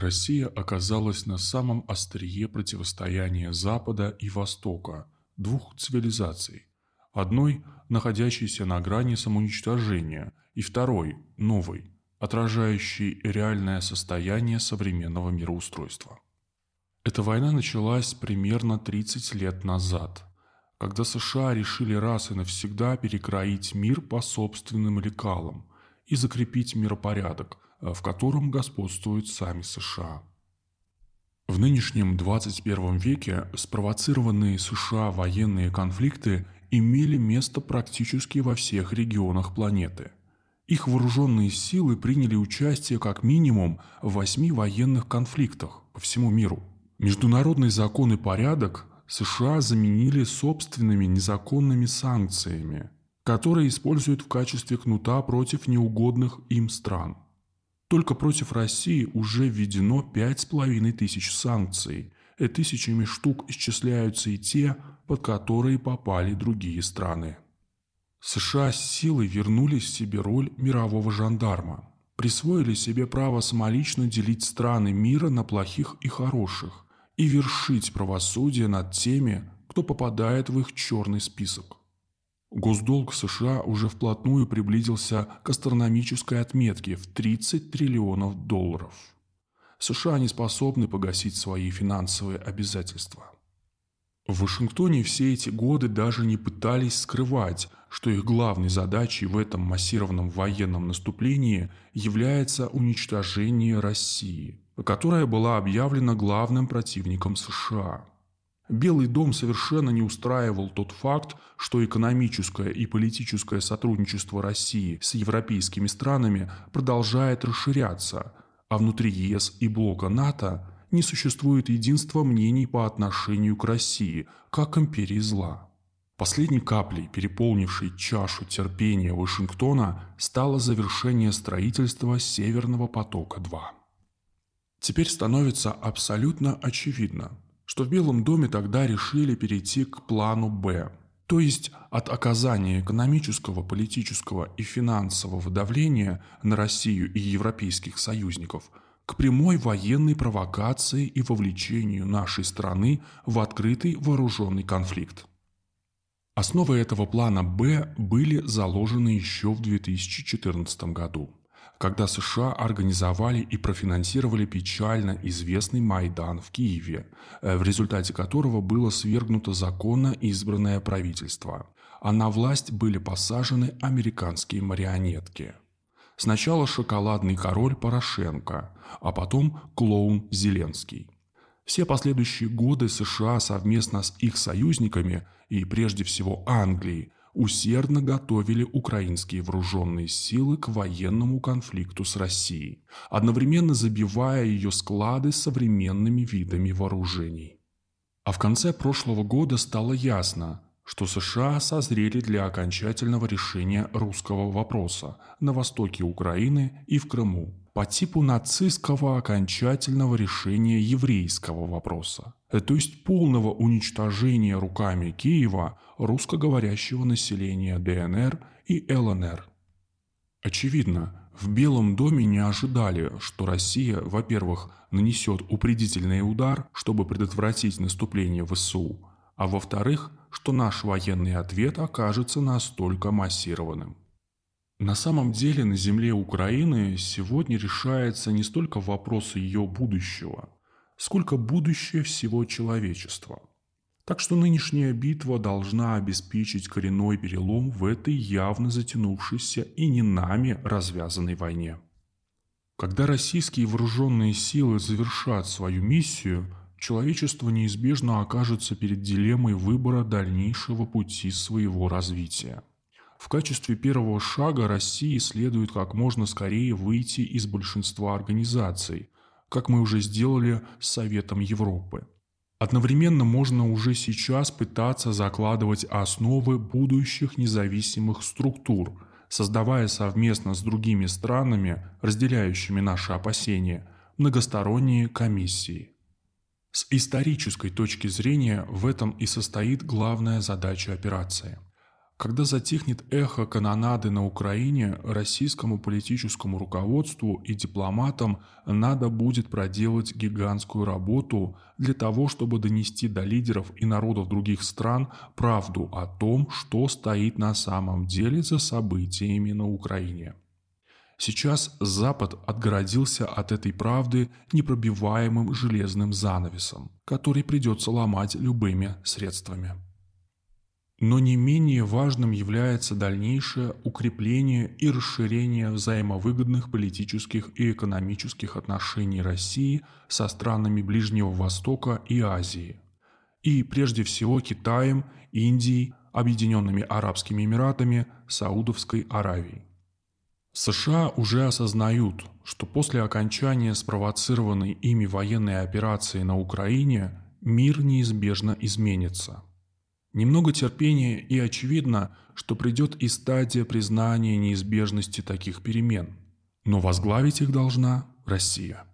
Россия оказалась на самом острие противостояния Запада и Востока, двух цивилизаций. Одной, находящейся на грани самоуничтожения, и второй, новой, отражающей реальное состояние современного мироустройства. Эта война началась примерно 30 лет назад, когда США решили раз и навсегда перекроить мир по собственным лекалам и закрепить миропорядок – в котором господствуют сами США. В нынешнем 21 веке спровоцированные США военные конфликты имели место практически во всех регионах планеты. Их вооруженные силы приняли участие как минимум в восьми военных конфликтах по всему миру. Международный закон и порядок США заменили собственными незаконными санкциями, которые используют в качестве кнута против неугодных им стран – только против России уже введено пять с половиной тысяч санкций, и тысячами штук исчисляются и те, под которые попали другие страны. США с силой вернули себе роль мирового жандарма, присвоили себе право самолично делить страны мира на плохих и хороших и вершить правосудие над теми, кто попадает в их черный список. Госдолг США уже вплотную приблизился к астрономической отметке в 30 триллионов долларов. США не способны погасить свои финансовые обязательства. В Вашингтоне все эти годы даже не пытались скрывать, что их главной задачей в этом массированном военном наступлении является уничтожение России, которая была объявлена главным противником США. Белый дом совершенно не устраивал тот факт, что экономическое и политическое сотрудничество России с европейскими странами продолжает расширяться, а внутри ЕС и блока НАТО не существует единства мнений по отношению к России, как империи зла. Последней каплей, переполнившей чашу терпения Вашингтона, стало завершение строительства Северного потока-2. Теперь становится абсолютно очевидно – что в Белом доме тогда решили перейти к плану «Б», то есть от оказания экономического, политического и финансового давления на Россию и европейских союзников к прямой военной провокации и вовлечению нашей страны в открытый вооруженный конфликт. Основы этого плана «Б» были заложены еще в 2014 году когда США организовали и профинансировали печально известный Майдан в Киеве, э, в результате которого было свергнуто законно избранное правительство, а на власть были посажены американские марионетки. Сначала шоколадный король Порошенко, а потом клоун Зеленский. Все последующие годы США совместно с их союзниками и прежде всего Англией усердно готовили украинские вооруженные силы к военному конфликту с Россией, одновременно забивая ее склады современными видами вооружений. А в конце прошлого года стало ясно, что США созрели для окончательного решения русского вопроса на востоке Украины и в Крыму по типу нацистского окончательного решения еврейского вопроса, то есть полного уничтожения руками Киева русскоговорящего населения ДНР и ЛНР. Очевидно, в Белом доме не ожидали, что Россия, во-первых, нанесет упредительный удар, чтобы предотвратить наступление ВСУ, а во-вторых, что наш военный ответ окажется настолько массированным. На самом деле на земле Украины сегодня решается не столько вопрос ее будущего, сколько будущее всего человечества. Так что нынешняя битва должна обеспечить коренной перелом в этой явно затянувшейся и не нами развязанной войне. Когда российские вооруженные силы завершат свою миссию, человечество неизбежно окажется перед дилеммой выбора дальнейшего пути своего развития. В качестве первого шага России следует как можно скорее выйти из большинства организаций, как мы уже сделали с Советом Европы. Одновременно можно уже сейчас пытаться закладывать основы будущих независимых структур, создавая совместно с другими странами, разделяющими наши опасения, многосторонние комиссии. С исторической точки зрения в этом и состоит главная задача операции – Когда затихнет эхо канонады на Украине, российскому политическому руководству и дипломатам надо будет проделать гигантскую работу для того, чтобы донести до лидеров и народов других стран правду о том, что стоит на самом деле за событиями на Украине. Сейчас Запад отгородился от этой правды непробиваемым железным занавесом, который придется ломать любыми средствами. Но не менее важным является дальнейшее укрепление и расширение взаимовыгодных политических и экономических отношений России со странами Ближнего Востока и Азии. И прежде всего Китаем, Индией, Объединенными Арабскими Эмиратами, Саудовской Аравией. США уже осознают, что после окончания спровоцированной ими военной операции на Украине мир неизбежно изменится – Немного терпения и очевидно, что придет и стадия признания неизбежности таких перемен. Но возглавить их должна Россия.